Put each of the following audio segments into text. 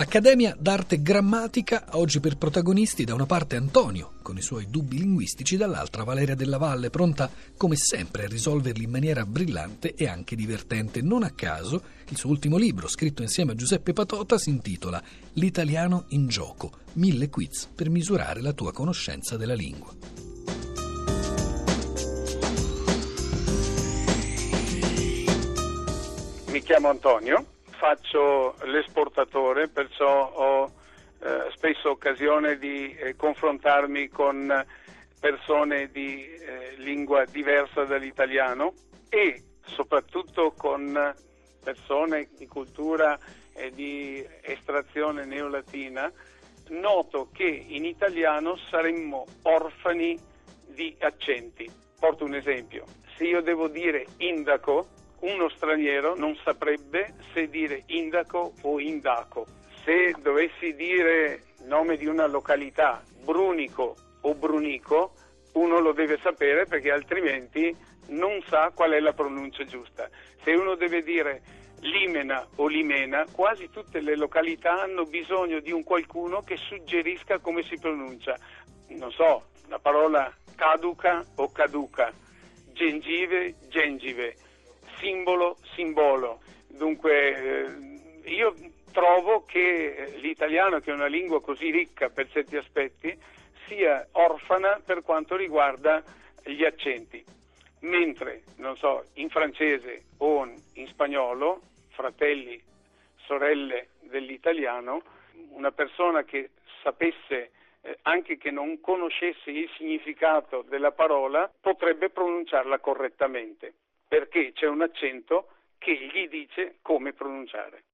Accademia d'arte grammatica, oggi per protagonisti da una parte Antonio, con i suoi dubbi linguistici, dall'altra Valeria della Valle, pronta come sempre a risolverli in maniera brillante e anche divertente. Non a caso, il suo ultimo libro, scritto insieme a Giuseppe Patota, si intitola L'italiano in gioco, mille quiz per misurare la tua conoscenza della lingua. Mi chiamo Antonio faccio l'esportatore, perciò ho eh, spesso occasione di eh, confrontarmi con persone di eh, lingua diversa dall'italiano e soprattutto con persone di cultura e di estrazione neolatina, noto che in italiano saremmo orfani di accenti. Porto un esempio. Se io devo dire indaco, uno straniero non saprebbe se dire indaco o indaco. Se dovessi dire nome di una località, Brunico o Brunico, uno lo deve sapere perché altrimenti non sa qual è la pronuncia giusta. Se uno deve dire Limena o Limena, quasi tutte le località hanno bisogno di un qualcuno che suggerisca come si pronuncia. Non so, la parola caduca o caduca, gengive, gengive simbolo, simbolo. Dunque eh, io trovo che l'italiano, che è una lingua così ricca per certi aspetti, sia orfana per quanto riguarda gli accenti. Mentre, non so, in francese o in spagnolo, fratelli, sorelle dell'italiano, una persona che sapesse eh, anche che non conoscesse il significato della parola, potrebbe pronunciarla correttamente perché c'è un accento che gli dice come pronunciare.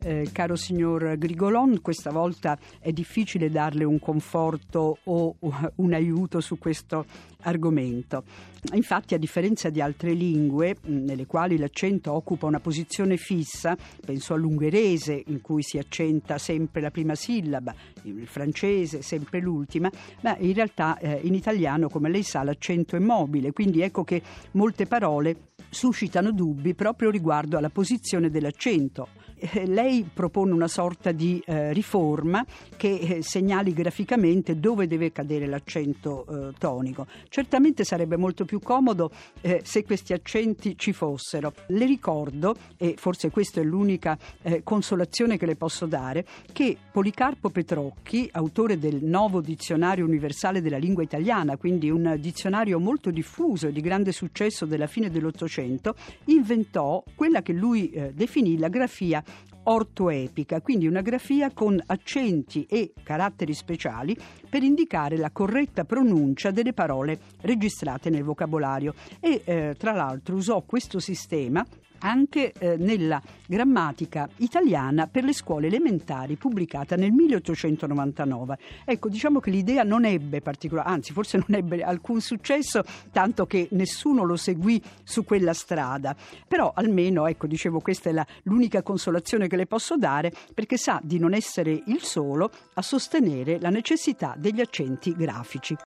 Eh, caro signor Grigolon, questa volta è difficile darle un conforto o un aiuto su questo argomento. Infatti, a differenza di altre lingue nelle quali l'accento occupa una posizione fissa, penso all'ungherese in cui si accenta sempre la prima sillaba, il francese sempre l'ultima, ma in realtà eh, in italiano, come lei sa, l'accento è mobile, quindi ecco che molte parole suscitano dubbi proprio riguardo alla posizione dell'accento eh, lei propone una sorta di eh, riforma che eh, segnali graficamente dove deve cadere l'accento eh, tonico. Certamente sarebbe molto più comodo eh, se questi accenti ci fossero. Le ricordo, e forse questa è l'unica eh, consolazione che le posso dare, che Policarpo Petrocchi, autore del Nuovo Dizionario Universale della Lingua Italiana, quindi un dizionario molto diffuso e di grande successo della fine dell'Ottocento, inventò quella che lui definì la grafia ortoepica, quindi una grafia con accenti e caratteri speciali per indicare la corretta pronuncia delle parole registrate nel vocabolario. E eh, tra l'altro usò questo sistema anche eh, nella grammatica italiana per le scuole elementari pubblicata nel 1899. Ecco, diciamo che l'idea non ebbe particolare, anzi forse non ebbe alcun successo, tanto che nessuno lo seguì su quella strada. Però almeno, ecco, dicevo, questa è la, l'unica consolazione che le posso dare perché sa di non essere il solo a sostenere la necessità degli accenti grafici.